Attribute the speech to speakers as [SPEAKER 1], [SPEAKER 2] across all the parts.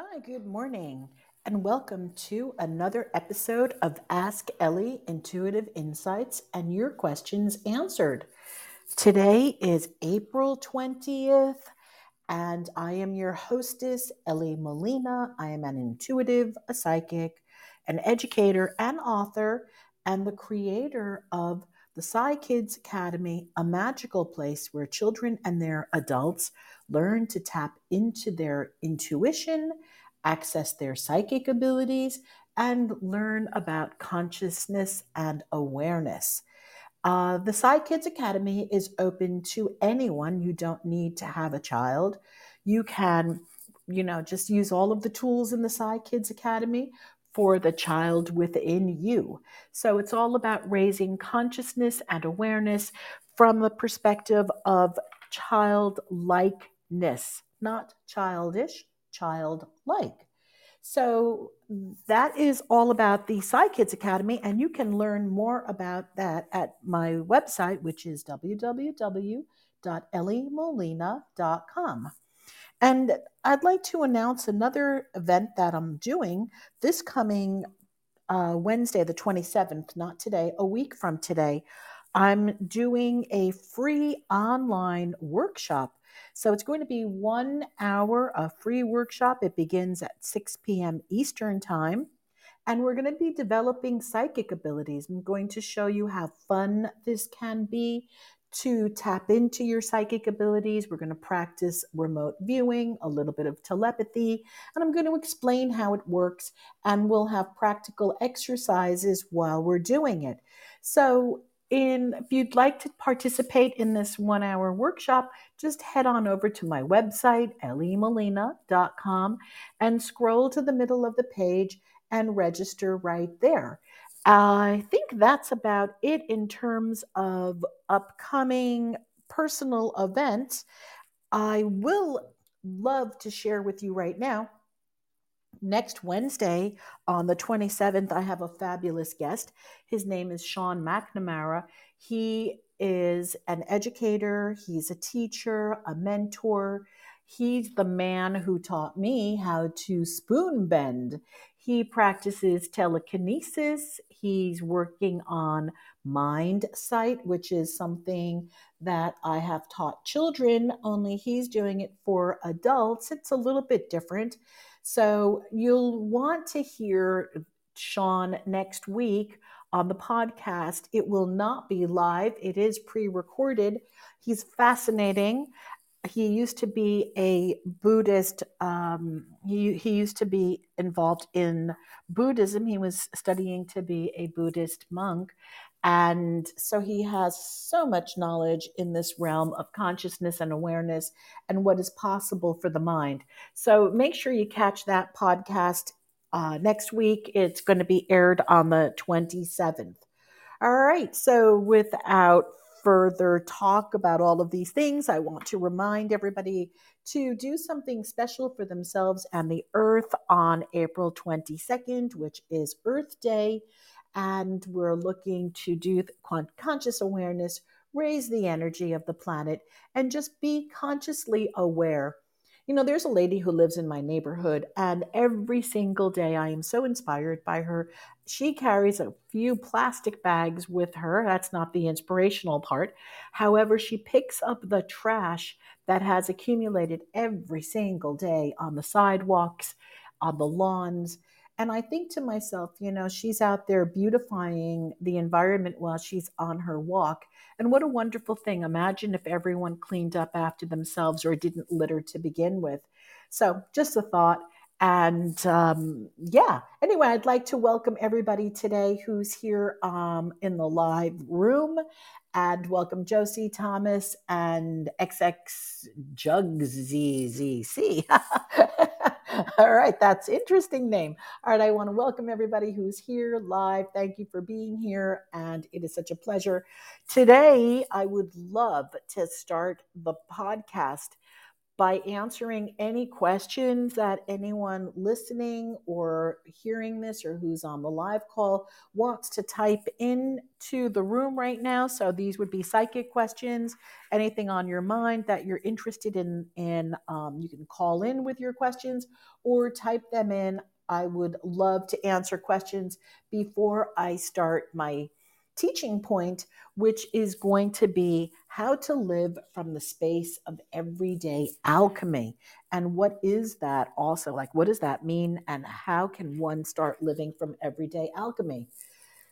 [SPEAKER 1] Hi, good morning, and welcome to another episode of Ask Ellie Intuitive Insights and Your Questions Answered. Today is April 20th, and I am your hostess, Ellie Molina. I am an intuitive, a psychic, an educator, and author, and the creator of the Psy Kids Academy, a magical place where children and their adults learn to tap into their intuition, access their psychic abilities, and learn about consciousness and awareness. Uh, the Psy Kids Academy is open to anyone. You don't need to have a child. You can, you know, just use all of the tools in the Psy Kids Academy for the child within you. So it's all about raising consciousness and awareness from the perspective of childlikeness, not childish, childlike. So that is all about the Psy Kids Academy, and you can learn more about that at my website, which is www.elliemolina.com. And I'd like to announce another event that I'm doing this coming uh, Wednesday, the 27th, not today, a week from today. I'm doing a free online workshop. So it's going to be one hour a free workshop. It begins at 6 p.m. Eastern Time. And we're going to be developing psychic abilities. I'm going to show you how fun this can be to tap into your psychic abilities. We're going to practice remote viewing, a little bit of telepathy, and I'm going to explain how it works. And we'll have practical exercises while we're doing it. So, in if you'd like to participate in this one hour workshop, just head on over to my website, elliemolina.com, and scroll to the middle of the page and register right there. I think that's about it in terms of upcoming personal events. I will love to share with you right now. Next Wednesday, on the 27th, I have a fabulous guest. His name is Sean McNamara. He is an educator, he's a teacher, a mentor. He's the man who taught me how to spoon bend. He practices telekinesis. He's working on mind sight, which is something that I have taught children, only he's doing it for adults. It's a little bit different. So you'll want to hear Sean next week on the podcast. It will not be live, it is pre recorded. He's fascinating he used to be a Buddhist. Um, he he used to be involved in Buddhism. He was studying to be a Buddhist monk, and so he has so much knowledge in this realm of consciousness and awareness and what is possible for the mind. So make sure you catch that podcast uh, next week. It's going to be aired on the twenty seventh. All right. So without further talk about all of these things, I want to remind everybody to do something special for themselves and the earth on April 22nd, which is Earth Day. And we're looking to do conscious awareness, raise the energy of the planet, and just be consciously aware you know, there's a lady who lives in my neighborhood, and every single day I am so inspired by her. She carries a few plastic bags with her. That's not the inspirational part. However, she picks up the trash that has accumulated every single day on the sidewalks, on the lawns. And I think to myself, you know, she's out there beautifying the environment while she's on her walk. And what a wonderful thing. Imagine if everyone cleaned up after themselves or didn't litter to begin with. So, just a thought. And um, yeah, anyway, I'd like to welcome everybody today who's here um, in the live room and welcome Josie Thomas and XX Jugs ZZC. All right, that's interesting name. All right, I want to welcome everybody who's here live. Thank you for being here, and it is such a pleasure. Today, I would love to start the podcast by answering any questions that anyone listening or hearing this or who's on the live call wants to type into the room right now. So these would be psychic questions, anything on your mind that you're interested in. In um, you can call in with your questions or type them in. I would love to answer questions before I start my teaching point, which is going to be how to live from the space of everyday alchemy. And what is that also? Like, what does that mean? And how can one start living from everyday alchemy?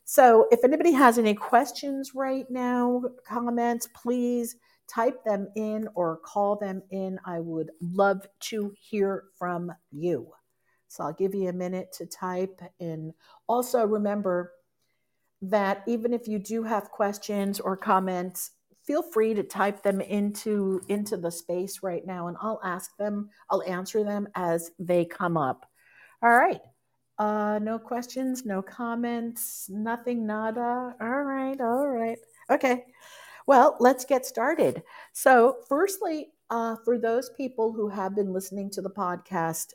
[SPEAKER 1] So, if anybody has any questions right now, comments, please type them in or call them in. I would love to hear from you. So, I'll give you a minute to type. And also remember, that even if you do have questions or comments, feel free to type them into into the space right now and I'll ask them, I'll answer them as they come up. All right. Uh, no questions, no comments, nothing, nada. All right, all right. Okay. Well, let's get started. So, firstly, uh, for those people who have been listening to the podcast,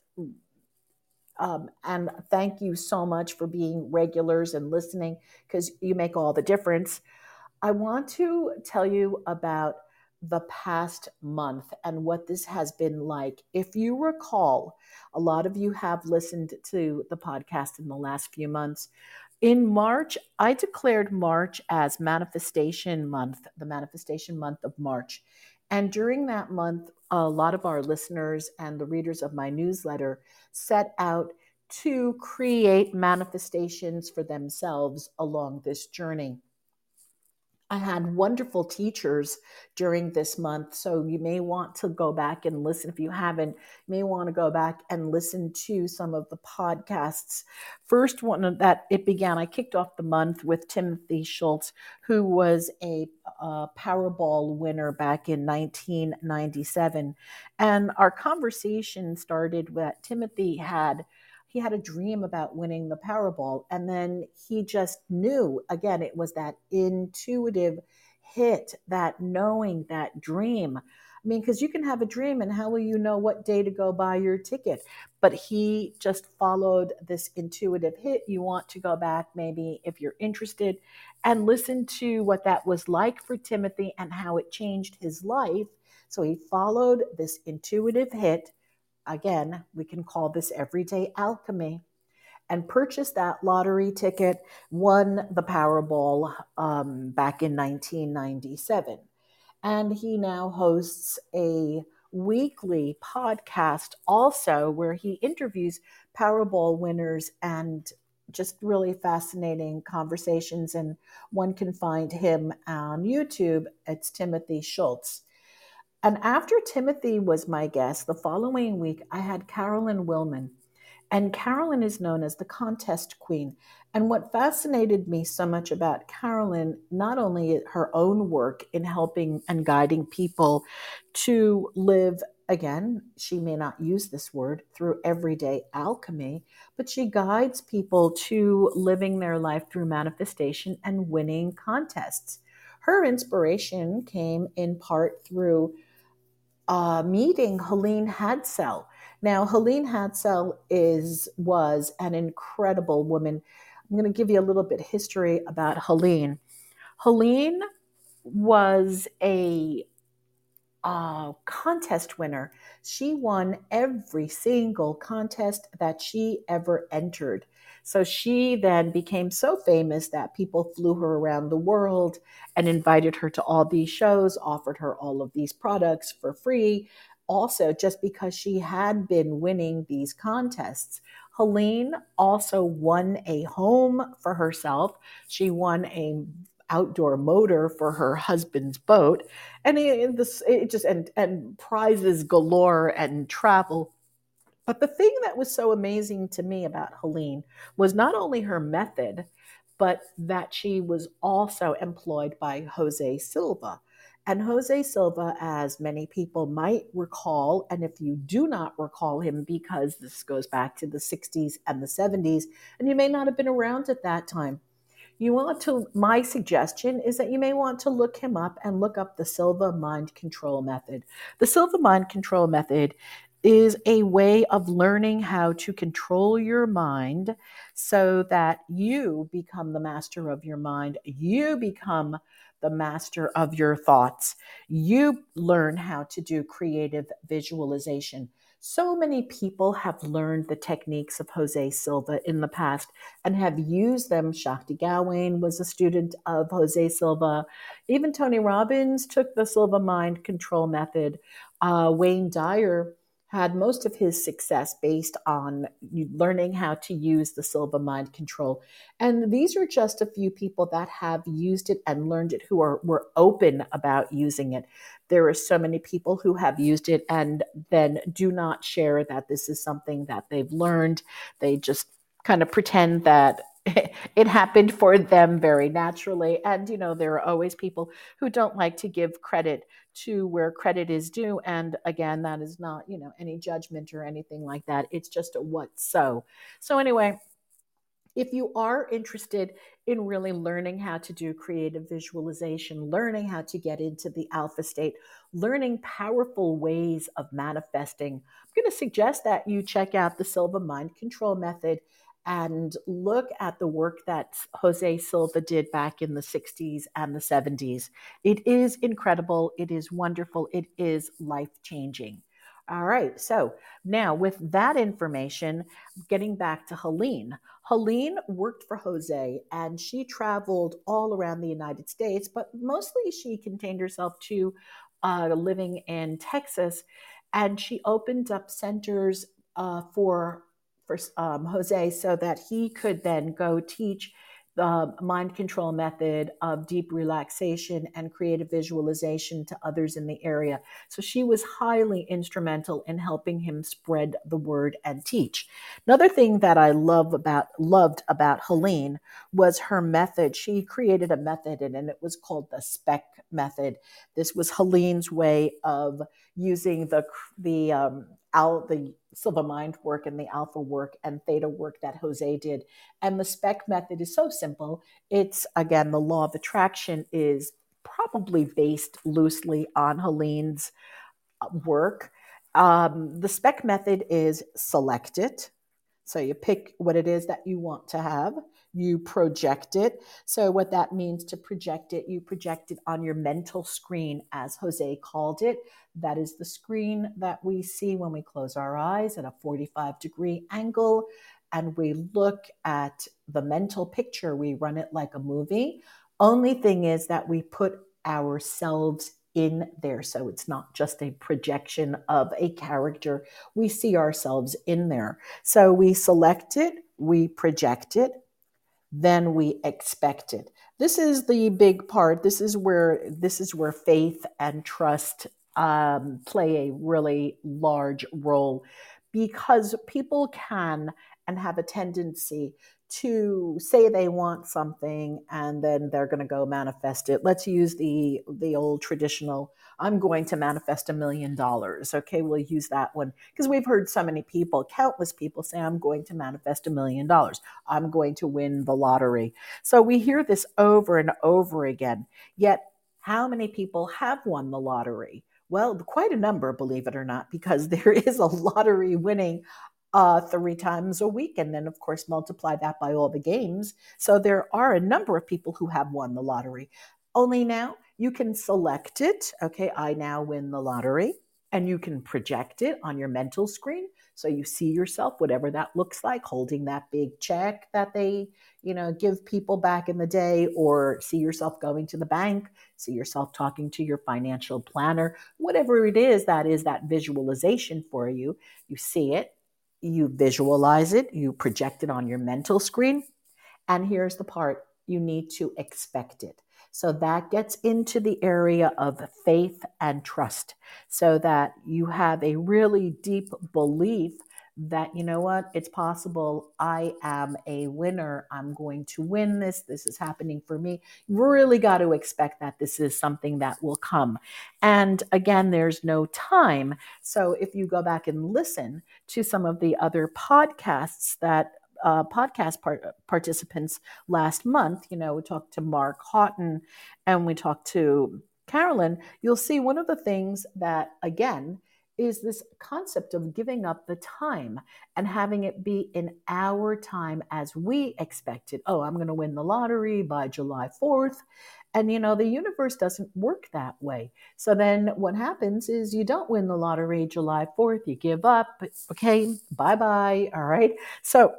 [SPEAKER 1] um, and thank you so much for being regulars and listening because you make all the difference. I want to tell you about the past month and what this has been like. If you recall, a lot of you have listened to the podcast in the last few months. In March, I declared March as Manifestation Month, the Manifestation Month of March. And during that month, a lot of our listeners and the readers of my newsletter set out to create manifestations for themselves along this journey. I had wonderful teachers during this month. So you may want to go back and listen. If you haven't, you may want to go back and listen to some of the podcasts. First one that it began, I kicked off the month with Timothy Schultz, who was a, a Powerball winner back in 1997. And our conversation started with Timothy had he had a dream about winning the Powerball. And then he just knew again, it was that intuitive hit, that knowing, that dream. I mean, because you can have a dream, and how will you know what day to go buy your ticket? But he just followed this intuitive hit. You want to go back, maybe if you're interested, and listen to what that was like for Timothy and how it changed his life. So he followed this intuitive hit again, we can call this everyday alchemy, and purchased that lottery ticket, won the Powerball um, back in 1997. And he now hosts a weekly podcast also where he interviews Powerball winners and just really fascinating conversations. And one can find him on YouTube. It's Timothy Schultz. And after Timothy was my guest, the following week, I had Carolyn Wilman. And Carolyn is known as the contest queen. And what fascinated me so much about Carolyn, not only her own work in helping and guiding people to live, again, she may not use this word, through everyday alchemy, but she guides people to living their life through manifestation and winning contests. Her inspiration came in part through uh, meeting Helene Hadsell. Now, Helene Hadsell is was an incredible woman. I'm going to give you a little bit history about Helene. Helene was a uh, contest winner. She won every single contest that she ever entered. So she then became so famous that people flew her around the world and invited her to all these shows, offered her all of these products for free. Also, just because she had been winning these contests. Helene also won a home for herself. She won a outdoor motor for her husband's boat and it, it just and and prizes galore and travel but the thing that was so amazing to me about Helene was not only her method, but that she was also employed by Jose Silva. And Jose Silva, as many people might recall, and if you do not recall him because this goes back to the 60s and the 70s, and you may not have been around at that time, you want to, my suggestion is that you may want to look him up and look up the Silva Mind Control Method. The Silva Mind Control Method is a way of learning how to control your mind so that you become the master of your mind. You become the master of your thoughts. You learn how to do creative visualization. So many people have learned the techniques of Jose Silva in the past and have used them. Shakti Gawain was a student of Jose Silva. Even Tony Robbins took the Silva mind control method. Uh, Wayne Dyer had most of his success based on learning how to use the Silva mind control. And these are just a few people that have used it and learned it who are were open about using it. There are so many people who have used it and then do not share that this is something that they've learned. They just kind of pretend that it happened for them very naturally. And, you know, there are always people who don't like to give credit to where credit is due. And again, that is not, you know, any judgment or anything like that. It's just a what so. So, anyway, if you are interested in really learning how to do creative visualization, learning how to get into the alpha state, learning powerful ways of manifesting, I'm going to suggest that you check out the Silva Mind Control Method and look at the work that Jose Silva did back in the 60s and the 70s. It is incredible. It is wonderful. It is life changing. All right, so now with that information, getting back to Helene. Helene worked for Jose and she traveled all around the United States, but mostly she contained herself to uh, living in Texas. And she opened up centers uh, for for um, Jose so that he could then go teach the mind control method of deep relaxation and creative visualization to others in the area. So she was highly instrumental in helping him spread the word and teach. Another thing that I love about loved about Helene was her method. She created a method and, and it was called the SPEC method. This was Helene's way of using the the um, al- the Silva Mind work and the Alpha work and Theta work that Jose did. And the spec method is so simple. It's again, the law of attraction is probably based loosely on Helene's uh, work. Um, the spec method is select it. So you pick what it is that you want to have you project it. So, what that means to project it, you project it on your mental screen, as Jose called it. That is the screen that we see when we close our eyes at a 45 degree angle and we look at the mental picture. We run it like a movie. Only thing is that we put ourselves in there. So it's not just a projection of a character. We see ourselves in there. So we select it, we project it, then we expect it. This is the big part. This is where this is where faith and trust um, play a really large role because people can and have a tendency to say they want something and then they're going to go manifest it. Let's use the the old traditional I'm going to manifest a million dollars. Okay, we'll use that one because we've heard so many people, countless people say I'm going to manifest a million dollars. I'm going to win the lottery. So we hear this over and over again. Yet how many people have won the lottery? Well, quite a number, believe it or not, because there is a lottery winning uh, three times a week. And then, of course, multiply that by all the games. So there are a number of people who have won the lottery. Only now you can select it. Okay, I now win the lottery. And you can project it on your mental screen. So you see yourself, whatever that looks like, holding that big check that they, you know, give people back in the day, or see yourself going to the bank, see yourself talking to your financial planner, whatever it is that is that visualization for you. You see it, you visualize it, you project it on your mental screen. And here's the part you need to expect it. So that gets into the area of faith and trust so that you have a really deep belief that, you know what, it's possible. I am a winner. I'm going to win this. This is happening for me. You really got to expect that this is something that will come. And again, there's no time. So if you go back and listen to some of the other podcasts that uh, podcast part- participants last month, you know, we talked to Mark Houghton and we talked to Carolyn, you'll see one of the things that, again, is this concept of giving up the time and having it be in our time as we expected. Oh, I'm going to win the lottery by July 4th. And you know, the universe doesn't work that way. So then what happens is you don't win the lottery July 4th, you give up. Okay, bye bye. All right. So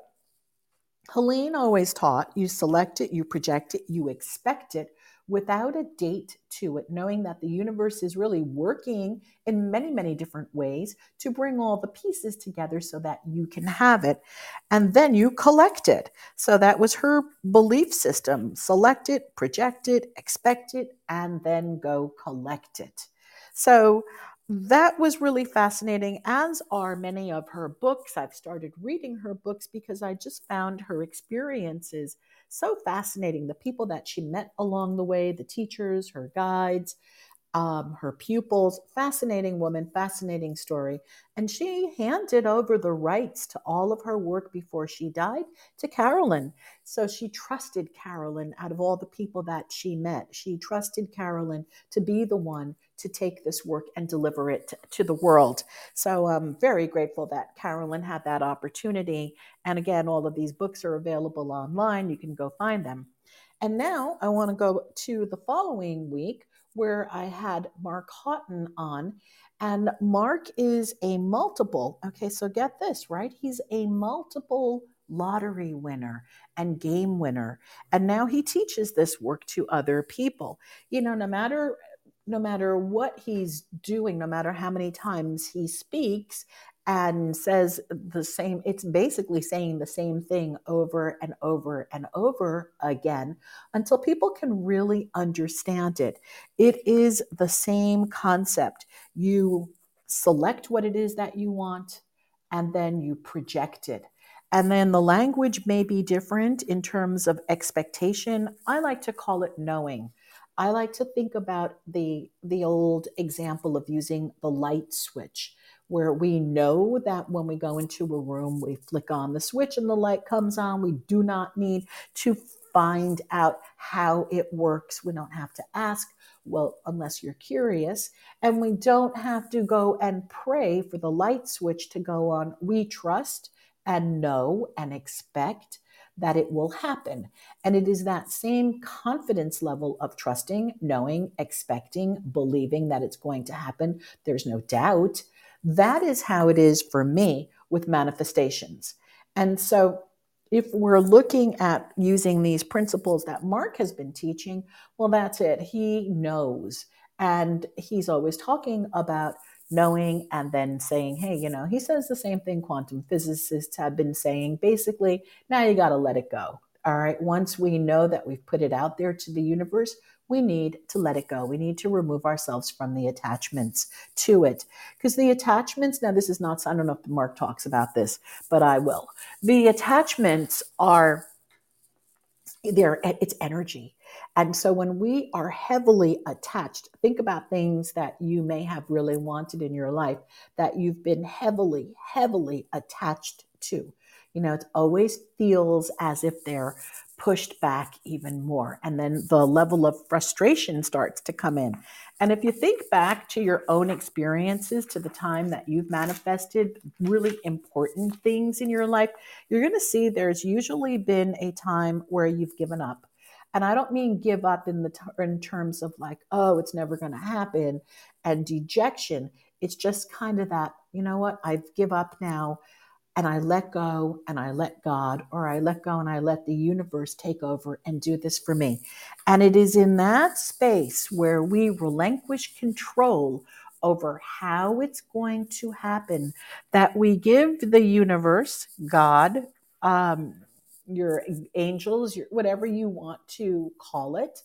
[SPEAKER 1] Helene always taught you select it, you project it, you expect it without a date to it, knowing that the universe is really working in many, many different ways to bring all the pieces together so that you can have it. And then you collect it. So that was her belief system select it, project it, expect it, and then go collect it. So that was really fascinating, as are many of her books. I've started reading her books because I just found her experiences so fascinating. The people that she met along the way, the teachers, her guides, um, her pupils. Fascinating woman, fascinating story. And she handed over the rights to all of her work before she died to Carolyn. So she trusted Carolyn out of all the people that she met. She trusted Carolyn to be the one to take this work and deliver it to the world. So I'm very grateful that Carolyn had that opportunity. And again, all of these books are available online. You can go find them. And now I want to go to the following week where I had Mark Houghton on. And Mark is a multiple, okay, so get this, right? He's a multiple lottery winner and game winner. And now he teaches this work to other people. You know, no matter no matter what he's doing, no matter how many times he speaks and says the same, it's basically saying the same thing over and over and over again until people can really understand it. It is the same concept. You select what it is that you want and then you project it. And then the language may be different in terms of expectation. I like to call it knowing. I like to think about the the old example of using the light switch where we know that when we go into a room, we flick on the switch and the light comes on. We do not need to find out how it works. We don't have to ask, well, unless you're curious. And we don't have to go and pray for the light switch to go on. We trust and know and expect that it will happen. And it is that same confidence level of trusting, knowing, expecting, believing that it's going to happen. There's no doubt that is how it is for me with manifestations. And so, if we're looking at using these principles that Mark has been teaching, well, that's it. He knows. And he's always talking about knowing and then saying, hey, you know, he says the same thing quantum physicists have been saying. Basically, now you got to let it go. All right. Once we know that we've put it out there to the universe, we need to let it go. We need to remove ourselves from the attachments to it. Because the attachments, now this is not, I don't know if Mark talks about this, but I will. The attachments are, they're, it's energy. And so when we are heavily attached, think about things that you may have really wanted in your life that you've been heavily, heavily attached to. You know, it always feels as if they're pushed back even more. And then the level of frustration starts to come in. And if you think back to your own experiences, to the time that you've manifested really important things in your life, you're going to see there's usually been a time where you've given up. And I don't mean give up in the t- in terms of like, oh, it's never going to happen and dejection. It's just kind of that, you know what, I've give up now and I let go and I let God, or I let go and I let the universe take over and do this for me. And it is in that space where we relinquish control over how it's going to happen that we give the universe, God, um, your angels, your, whatever you want to call it,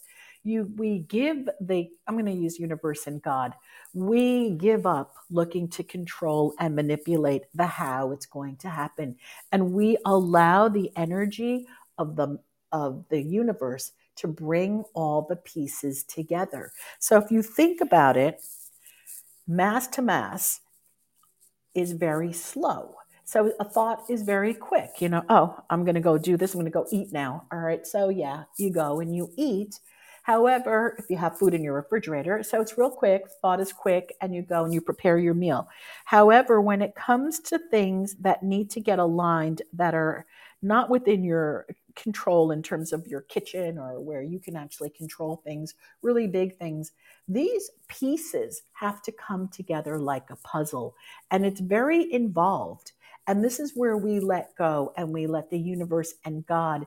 [SPEAKER 1] you we give the i'm going to use universe and god we give up looking to control and manipulate the how it's going to happen and we allow the energy of the of the universe to bring all the pieces together so if you think about it mass to mass is very slow So a thought is very quick, you know, oh, I'm going to go do this. I'm going to go eat now. All right. So yeah, you go and you eat. However, if you have food in your refrigerator, so it's real quick, thought is quick, and you go and you prepare your meal. However, when it comes to things that need to get aligned that are not within your control in terms of your kitchen or where you can actually control things, really big things, these pieces have to come together like a puzzle. And it's very involved. And this is where we let go and we let the universe and God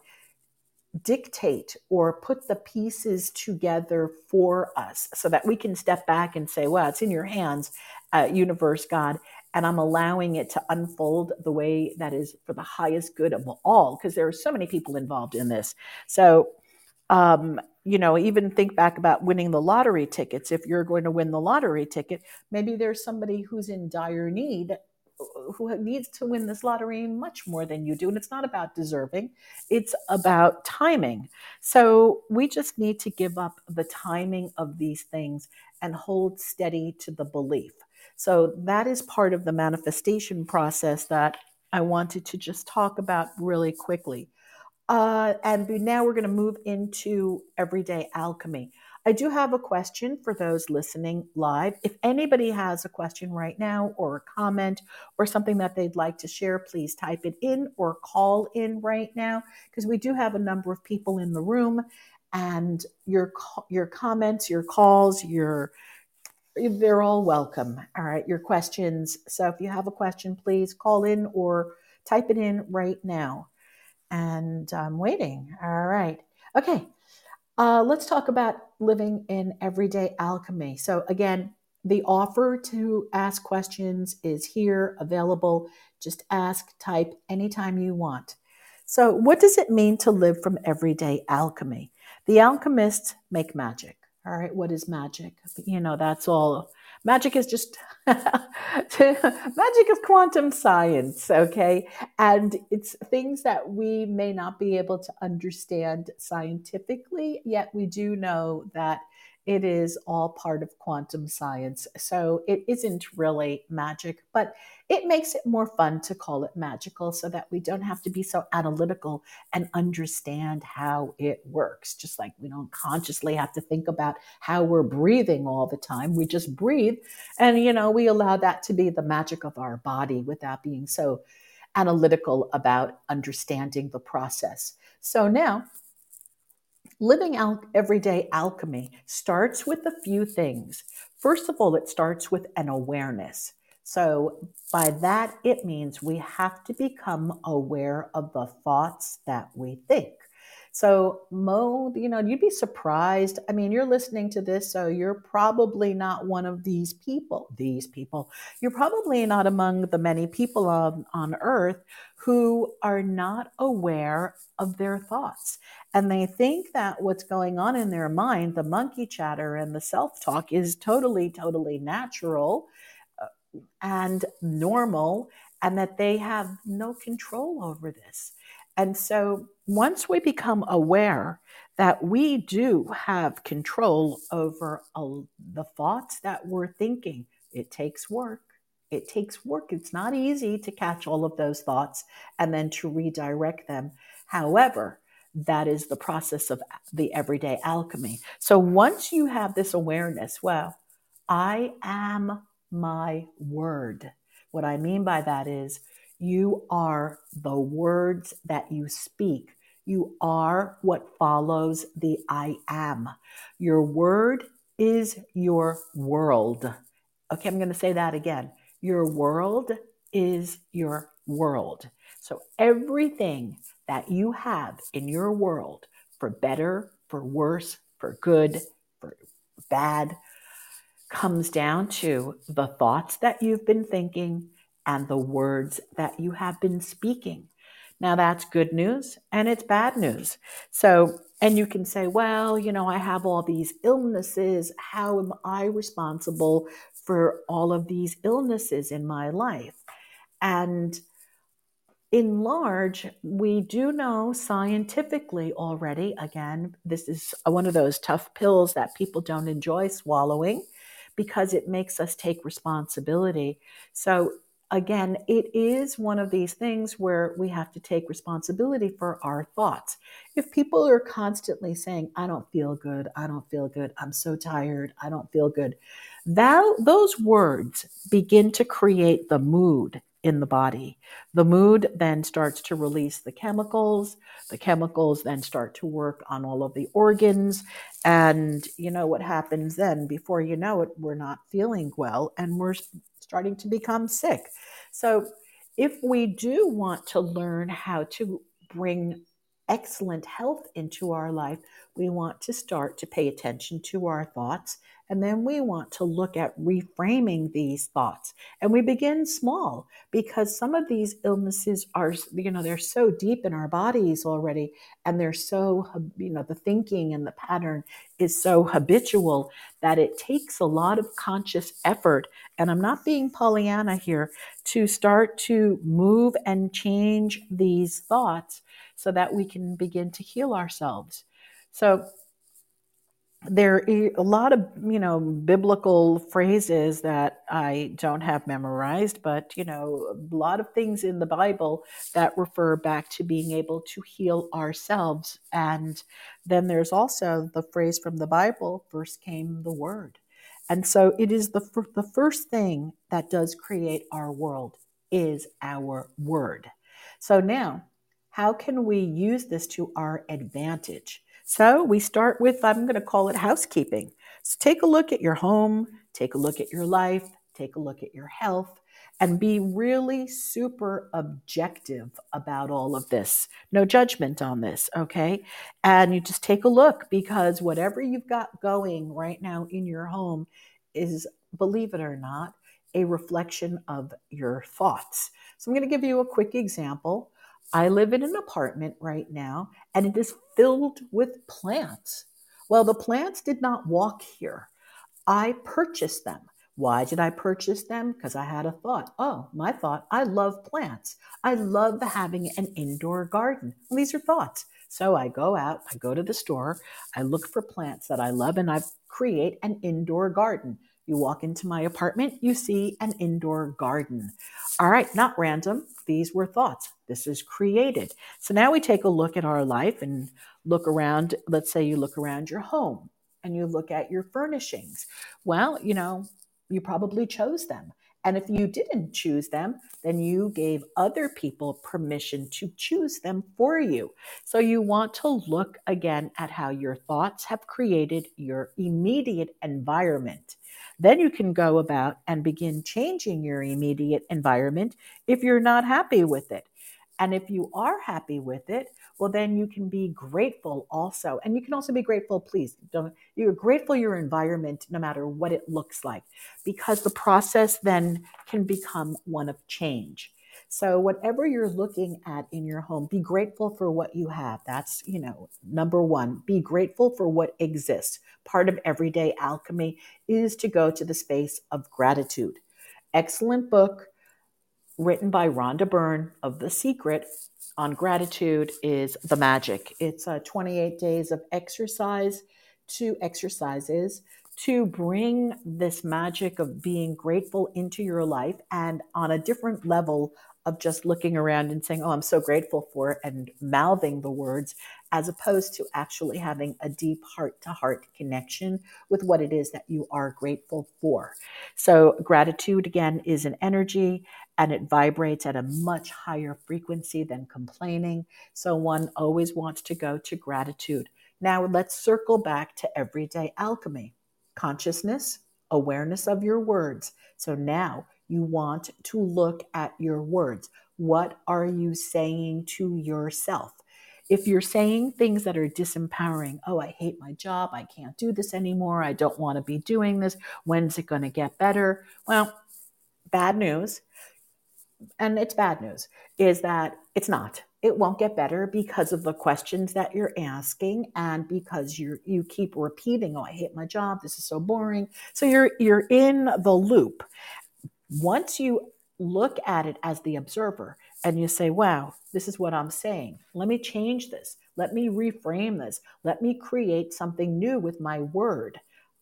[SPEAKER 1] dictate or put the pieces together for us so that we can step back and say, well, it's in your hands, uh, universe, God, and I'm allowing it to unfold the way that is for the highest good of all, because there are so many people involved in this. So, um, you know, even think back about winning the lottery tickets. If you're going to win the lottery ticket, maybe there's somebody who's in dire need who needs to win this lottery much more than you do. And it's not about deserving, it's about timing. So we just need to give up the timing of these things and hold steady to the belief. So that is part of the manifestation process that I wanted to just talk about really quickly. Uh, and now we're going to move into everyday alchemy. I do have a question for those listening live. If anybody has a question right now or a comment or something that they'd like to share, please type it in or call in right now because we do have a number of people in the room and your your comments, your calls, your they're all welcome. All right, your questions. So if you have a question, please call in or type it in right now. And I'm waiting. All right. Okay. Uh, let's talk about living in everyday alchemy. So, again, the offer to ask questions is here, available. Just ask, type anytime you want. So, what does it mean to live from everyday alchemy? The alchemists make magic. All right, what is magic? You know, that's all Magic is just magic is quantum science, okay? And it's things that we may not be able to understand scientifically, yet we do know that it is all part of quantum science. So it isn't really magic, but it makes it more fun to call it magical so that we don't have to be so analytical and understand how it works. Just like we don't consciously have to think about how we're breathing all the time. We just breathe and, you know, we allow that to be the magic of our body without being so analytical about understanding the process. So now Living everyday alchemy starts with a few things. First of all, it starts with an awareness. So, by that, it means we have to become aware of the thoughts that we think. So, Mo, you know, you'd be surprised. I mean, you're listening to this, so you're probably not one of these people. These people. You're probably not among the many people on, on earth who are not aware of their thoughts. And they think that what's going on in their mind, the monkey chatter and the self talk, is totally, totally natural uh, and normal, and that they have no control over this. And so once we become aware that we do have control over the thoughts that we're thinking, it takes work. It takes work. It's not easy to catch all of those thoughts and then to redirect them. However, that is the process of the everyday alchemy. So once you have this awareness, well, I am my word. What I mean by that is you are the words that you speak. You are what follows the I am. Your word is your world. Okay, I'm going to say that again. Your world is your world. So everything that you have in your world, for better, for worse, for good, for bad, comes down to the thoughts that you've been thinking, and the words that you have been speaking. Now, that's good news and it's bad news. So, and you can say, well, you know, I have all these illnesses. How am I responsible for all of these illnesses in my life? And in large, we do know scientifically already, again, this is one of those tough pills that people don't enjoy swallowing because it makes us take responsibility. So, again, it is one of these things where we have to take responsibility for our thoughts. If people are constantly saying, I don't feel good, I don't feel good, I'm so tired, I don't feel good, that, those words begin to create the mood in the body. The mood then starts to release the chemicals. The chemicals then start to work on all of the organs. And you know what happens then? Before you know it, we're not feeling well and we're starting to become sick. So, if we do want to learn how to bring excellent health into our life, we want to start to pay attention to our thoughts. And then we want to look at reframing these thoughts. And we begin small because some of these illnesses are, you know, they're so deep in our bodies already. And they're so, you know, the thinking and the pattern is so habitual that it takes a lot of conscious effort. And I'm not being Pollyanna here to start to move and change these thoughts so that we can begin to heal ourselves. So there are a lot of you know biblical phrases that I don't have memorized, but you know a lot of things in the Bible that refer back to being able to heal ourselves. And then there's also the phrase from the Bible: "First came the Word," and so it is the the first thing that does create our world is our word. So now how can we use this to our advantage? So we start with, I'm going to call it housekeeping. So take a look at your home, take a look at your life, take a look at your health, and be really super objective about all of this. No judgment on this, okay? And you just take a look because whatever you've got going right now in your home is, believe it or not, a reflection of your thoughts. So I'm going to give you a quick example. I live in an apartment right now and it is filled with plants. Well, the plants did not walk here. I purchased them. Why did I purchase them? Because I had a thought. Oh, my thought, I love plants. I love having an indoor garden. Well, these are thoughts. So I go out, I go to the store, I look for plants that I love, and I create an indoor garden. You walk into my apartment, you see an indoor garden. All right, not random. These were thoughts. This is created. So now we take a look at our life and look around. Let's say you look around your home and you look at your furnishings. Well, you know, you probably chose them. And if you didn't choose them, then you gave other people permission to choose them for you. So you want to look again at how your thoughts have created your immediate environment. Then you can go about and begin changing your immediate environment if you're not happy with it. And if you are happy with it, well, then you can be grateful also. And you can also be grateful, please, don't, you're grateful your environment no matter what it looks like, because the process then can become one of change. So whatever you're looking at in your home, be grateful for what you have. That's, you know, number 1. Be grateful for what exists. Part of everyday alchemy is to go to the space of gratitude. Excellent book written by Rhonda Byrne of The Secret on gratitude is The Magic. It's uh, 28 days of exercise, two exercises to bring this magic of being grateful into your life and on a different level of just looking around and saying, Oh, I'm so grateful for and mouthing the words, as opposed to actually having a deep heart to heart connection with what it is that you are grateful for. So, gratitude again is an energy and it vibrates at a much higher frequency than complaining. So, one always wants to go to gratitude. Now, let's circle back to everyday alchemy consciousness, awareness of your words. So, now you want to look at your words. What are you saying to yourself? If you're saying things that are disempowering, oh, I hate my job, I can't do this anymore, I don't want to be doing this, when's it going to get better? Well, bad news, and it's bad news, is that it's not. It won't get better because of the questions that you're asking and because you you keep repeating, oh, I hate my job, this is so boring. So you're you're in the loop. Once you look at it as the observer and you say, wow, this is what I'm saying. Let me change this. Let me reframe this. Let me create something new with my word.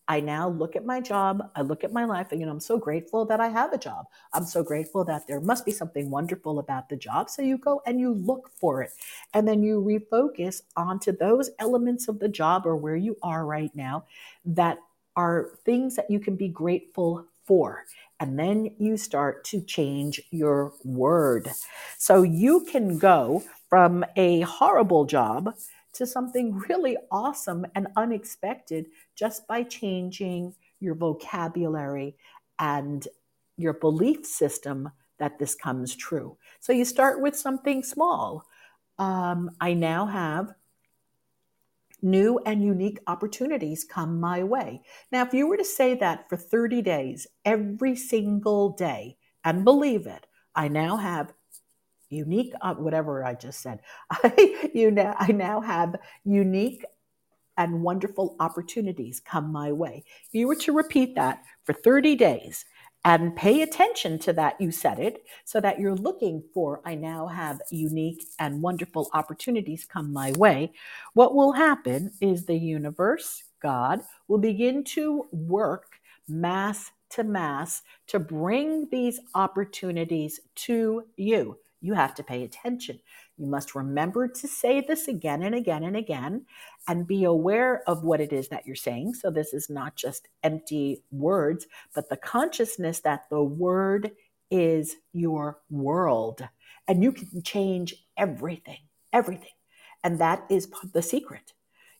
[SPEAKER 1] I now look at my job, I look at my life, and you know, I'm so grateful that I have a job. I'm so grateful that there must be something wonderful about the job. So you go and you look for it. And then you refocus onto those elements of the job or where you are right now that are things that you can be grateful for. And then you start to change your word. So you can go from a horrible job to something really awesome and unexpected just by changing your vocabulary and your belief system that this comes true. So you start with something small. Um, I now have new and unique opportunities come my way. Now, if you were to say that for 30 days, every single day, and believe it, I now have unique uh, whatever I just said. I you now I now have unique and wonderful opportunities come my way. If you were to repeat that for 30 days and pay attention to that, you said it, so that you're looking for, I now have unique and wonderful opportunities come my way. What will happen is the universe, God, will begin to work mass to mass to bring these opportunities to you you have to pay attention. You must remember to say this again and again and again and be aware of what it is that you're saying. So, this is not just empty words, but the consciousness that the word is your world and you can change everything, everything. And that is the secret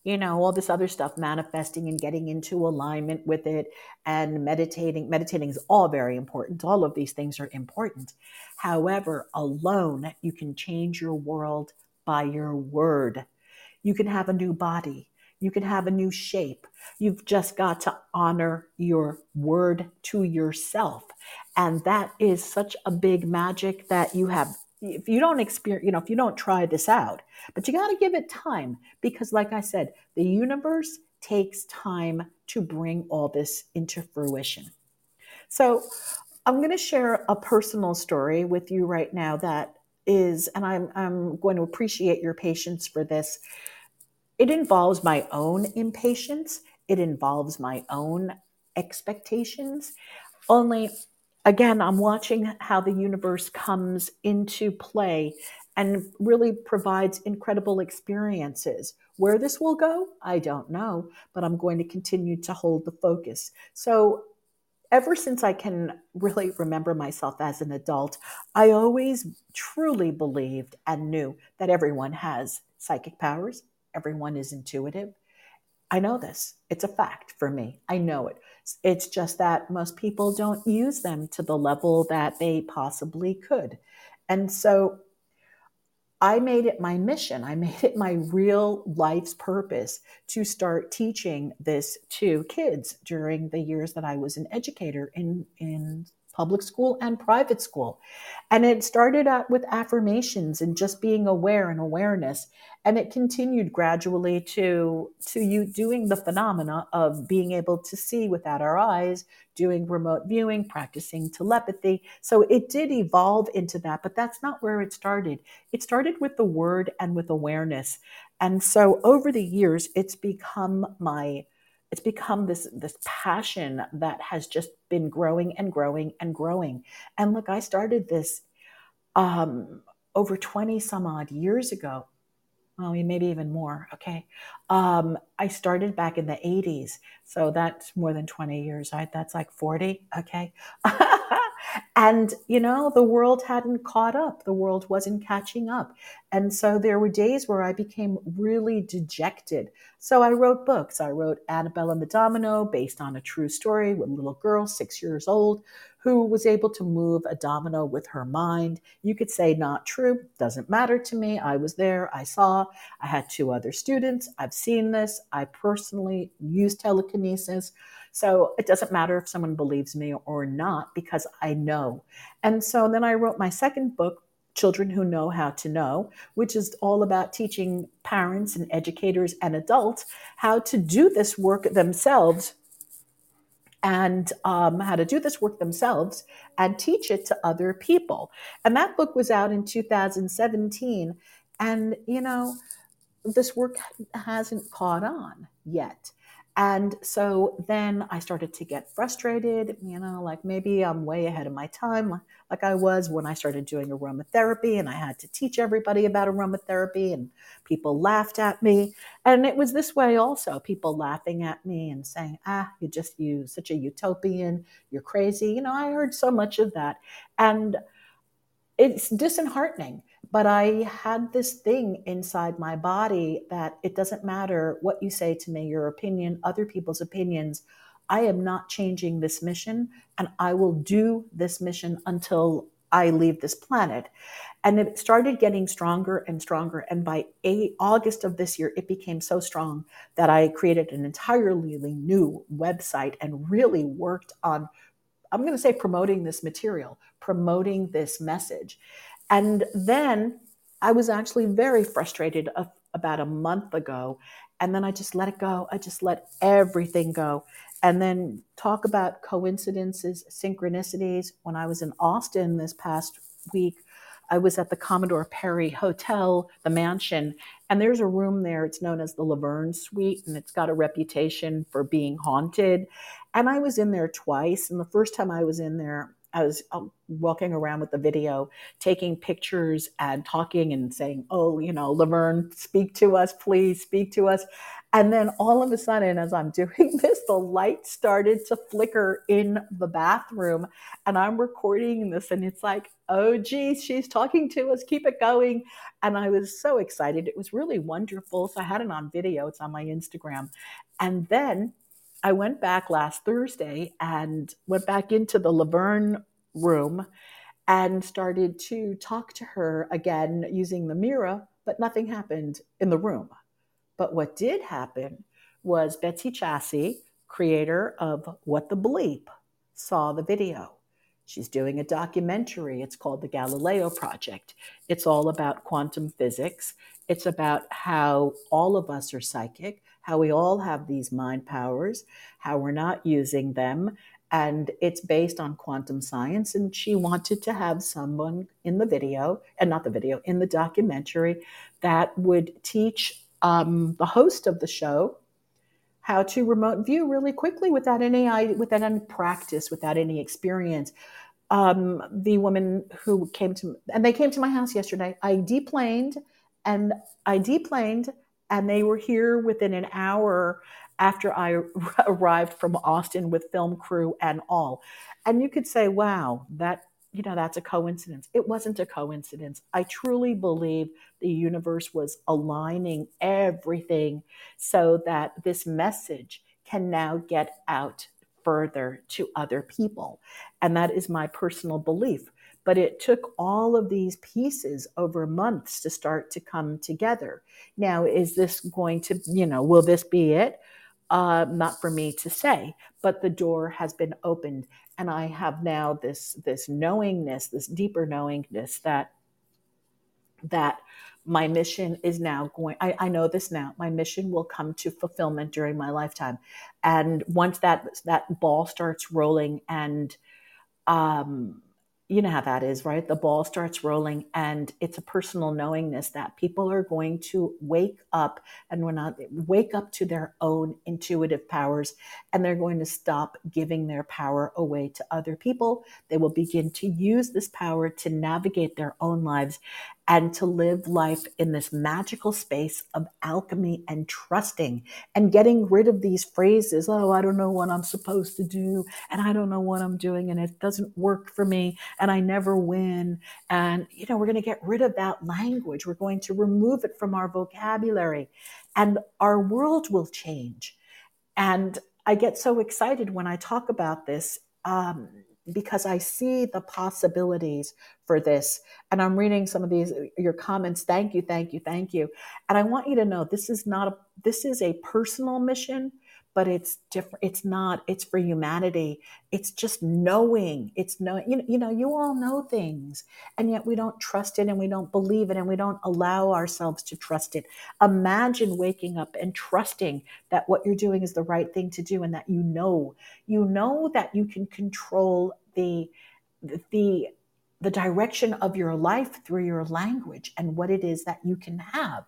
[SPEAKER 1] you know all this other stuff manifesting and getting into alignment with it and meditating. Meditating is all very important. All of these things are important. However alone you can change your world by your word. You can have a new body. You can have a new shape. You've just got to honor your word to yourself. And that is such a big magic that you have if you don't experience, you know, if you don't try this out, but you got to give it time because, like I said, the universe takes time to bring all this into fruition. So, I'm going to share a personal story with you right now that is, and I'm, I'm going to appreciate your patience for this. It involves my own impatience, it involves my own expectations. Only again, I'm watching how the universe comes into play and really provides incredible experiences. Where this will go, I don't know, but I'm going to continue to hold the focus. So, ever since I can really remember myself as an adult, I always truly believed and knew that everyone has psychic powers, everyone is intuitive. I know this, it's a fact for me. I know it. It's just that most people don't use them to the level that they possibly could. And so I made it my mission, I made it my real life's purpose to start teaching this to kids during the years that I was an educator in, in public school and private school. And it started out with affirmations and just being aware and awareness. And it continued gradually to, to you doing the phenomena of being able to see without our eyes, doing remote viewing, practicing telepathy. So it did evolve into that, but that's not where it started. It started with the word and with awareness. And so over the years, it's become my it's become this this passion that has just been growing and growing and growing and look i started this um, over 20 some odd years ago well maybe even more okay um, i started back in the 80s so that's more than 20 years right that's like 40 okay And, you know, the world hadn't caught up, the world wasn't catching up. And so there were days where I became really dejected. So I wrote books. I wrote Annabelle and the Domino, based on a true story with a little girl, six years old, who was able to move a domino with her mind. You could say not true, doesn't matter to me. I was there, I saw. I had two other students. I've seen this. I personally use telekinesis. So it doesn't matter if someone believes me or not because I know. And so then I wrote my second book, Children Who Know How to Know, which is all about teaching parents and educators and adults how to do this work themselves and um, how to do this work themselves and teach it to other people. And that book was out in 2017. And, you know, this work hasn't caught on yet. And so then I started to get frustrated, you know, like maybe I'm way ahead of my time, like I was when I started doing aromatherapy and I had to teach everybody about aromatherapy and people laughed at me. And it was this way also people laughing at me and saying, ah, you just, you such a utopian, you're crazy. You know, I heard so much of that. And it's disheartening but I had this thing inside my body that it doesn't matter what you say to me, your opinion, other people's opinions. I am not changing this mission, and I will do this mission until I leave this planet. And it started getting stronger and stronger. And by eight, August of this year, it became so strong that I created an entirely new website and really worked on, I'm going to say, promoting this material, promoting this message. And then I was actually very frustrated about a month ago. And then I just let it go. I just let everything go. And then talk about coincidences, synchronicities. When I was in Austin this past week, I was at the Commodore Perry Hotel, the mansion, and there's a room there. It's known as the Laverne Suite, and it's got a reputation for being haunted. And I was in there twice. And the first time I was in there, I was um, walking around with the video, taking pictures and talking and saying, Oh, you know, Laverne, speak to us, please speak to us. And then all of a sudden, as I'm doing this, the light started to flicker in the bathroom. And I'm recording this, and it's like, Oh, geez, she's talking to us. Keep it going. And I was so excited. It was really wonderful. So I had it on video, it's on my Instagram. And then I went back last Thursday and went back into the Laverne room and started to talk to her again using the mirror, but nothing happened in the room. But what did happen was Betsy Chasse, creator of What the Bleep, saw the video. She's doing a documentary. It's called The Galileo Project. It's all about quantum physics. It's about how all of us are psychic, how we all have these mind powers, how we're not using them. And it's based on quantum science. And she wanted to have someone in the video, and not the video, in the documentary that would teach um, the host of the show how to remote view really quickly without any without any practice, without any experience. Um, the woman who came to and they came to my house yesterday. I deplaned and I deplaned and they were here within an hour after I arrived from Austin with film crew and all. And you could say, wow, that you know that's a coincidence. It wasn't a coincidence. I truly believe the universe was aligning everything so that this message can now get out further to other people. And that is my personal belief. But it took all of these pieces over months to start to come together. Now, is this going to, you know, will this be it? Uh, not for me to say, but the door has been opened, and I have now this this knowingness, this deeper knowingness that that my mission is now going I, I, know this now my mission will come to fulfillment during my lifetime and once that that ball starts rolling and um you know how that is, right? The ball starts rolling, and it's a personal knowingness that people are going to wake up and we're not wake up to their own intuitive powers, and they're going to stop giving their power away to other people. They will begin to use this power to navigate their own lives and to live life in this magical space of alchemy and trusting and getting rid of these phrases oh i don't know what i'm supposed to do and i don't know what i'm doing and it doesn't work for me and i never win. And you know we're going to get rid of that language. We're going to remove it from our vocabulary and our world will change. And i get so excited when i talk about this um, because I see the possibilities for this. And I'm reading some of these your comments. Thank you, thank you, thank you. And I want you to know this is not a this is a personal mission but it's different it's not it's for humanity. It's just knowing it's knowing you know, you know you all know things and yet we don't trust it and we don't believe it and we don't allow ourselves to trust it. Imagine waking up and trusting that what you're doing is the right thing to do and that you know. You know that you can control the the the direction of your life through your language and what it is that you can have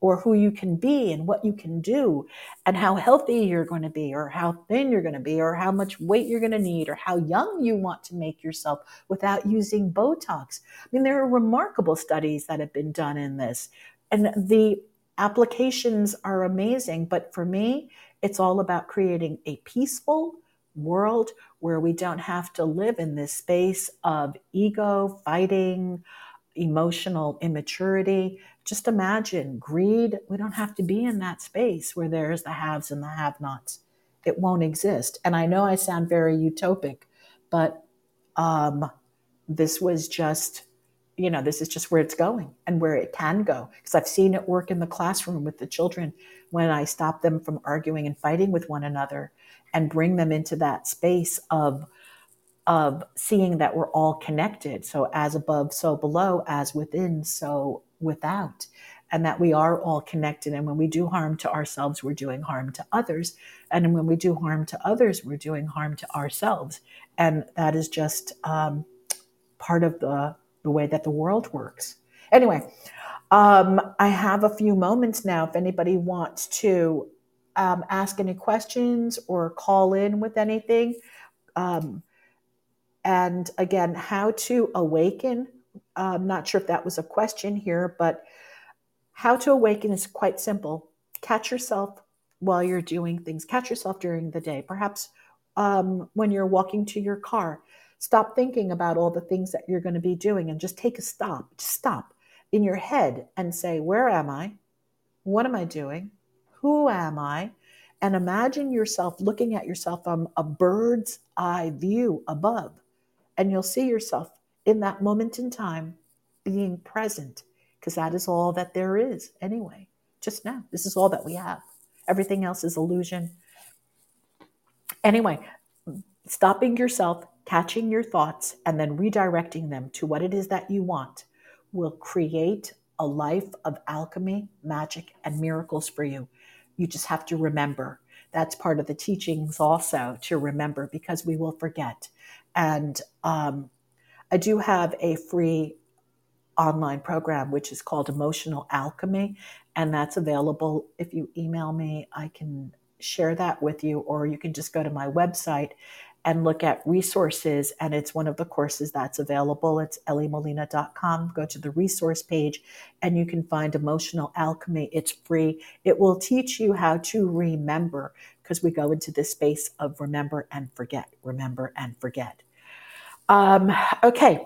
[SPEAKER 1] or who you can be and what you can do and how healthy you're going to be or how thin you're going to be or how much weight you're going to need or how young you want to make yourself without using Botox. I mean, there are remarkable studies that have been done in this. And the applications are amazing. But for me, it's all about creating a peaceful world where we don't have to live in this space of ego, fighting, emotional immaturity. Just imagine greed. We don't have to be in that space where there's the haves and the have nots. It won't exist. And I know I sound very utopic, but um, this was just, you know, this is just where it's going and where it can go. Because I've seen it work in the classroom with the children when I stop them from arguing and fighting with one another and bring them into that space of of seeing that we're all connected. So, as above, so below, as within, so without, and that we are all connected. And when we do harm to ourselves, we're doing harm to others. And when we do harm to others, we're doing harm to ourselves. And that is just um, part of the, the way that the world works. Anyway, um, I have a few moments now if anybody wants to um, ask any questions or call in with anything. Um, and again, how to awaken. I'm not sure if that was a question here, but how to awaken is quite simple. Catch yourself while you're doing things, catch yourself during the day, perhaps um, when you're walking to your car. Stop thinking about all the things that you're going to be doing and just take a stop. Stop in your head and say, Where am I? What am I doing? Who am I? And imagine yourself looking at yourself from a bird's eye view above and you'll see yourself in that moment in time being present, because that is all that there is anyway, just now. This is all that we have. Everything else is illusion. Anyway, stopping yourself, catching your thoughts, and then redirecting them to what it is that you want will create a life of alchemy, magic, and miracles for you. You just have to remember. That's part of the teachings also to remember because we will forget. And um, I do have a free online program which is called Emotional Alchemy, and that's available. If you email me, I can share that with you, or you can just go to my website and look at resources. And it's one of the courses that's available. It's elliemolina.com. Go to the resource page and you can find Emotional Alchemy. It's free. It will teach you how to remember because we go into this space of remember and forget, remember and forget. Um, okay,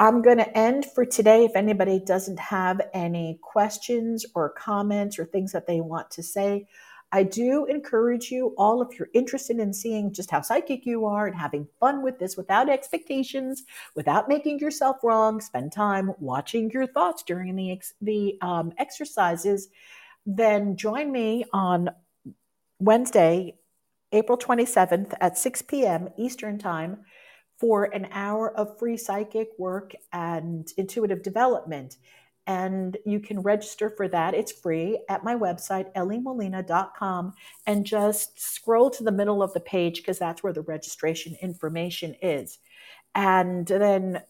[SPEAKER 1] I'm going to end for today. If anybody doesn't have any questions or comments or things that they want to say, I do encourage you all, if you're interested in seeing just how psychic you are and having fun with this without expectations, without making yourself wrong, spend time watching your thoughts during the, the um, exercises, then join me on Wednesday, April 27th at 6 p.m. Eastern Time for an hour of free psychic work and intuitive development. And you can register for that. It's free at my website, elliemolina.com, and just scroll to the middle of the page because that's where the registration information is. And then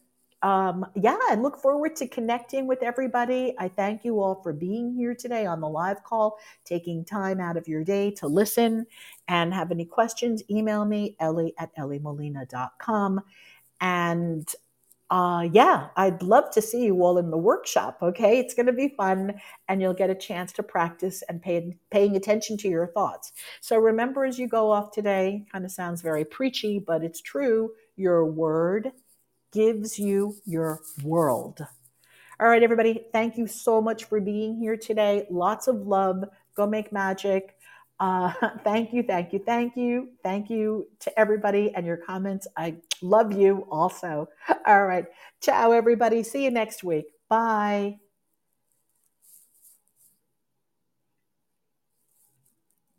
[SPEAKER 1] um, yeah, and look forward to connecting with everybody. I thank you all for being here today on the live call, taking time out of your day to listen. And have any questions, email me, ellie at elliemolina.com. And uh, yeah, I'd love to see you all in the workshop. Okay, it's going to be fun, and you'll get a chance to practice and pay, paying attention to your thoughts. So remember, as you go off today, kind of sounds very preachy, but it's true. Your word gives you your world. All right, everybody, thank you so much for being here today. Lots of love. Go make magic. Uh, thank you, thank you, thank you. Thank you to everybody and your comments. I love you also. All right. Ciao, everybody. See you next week. Bye.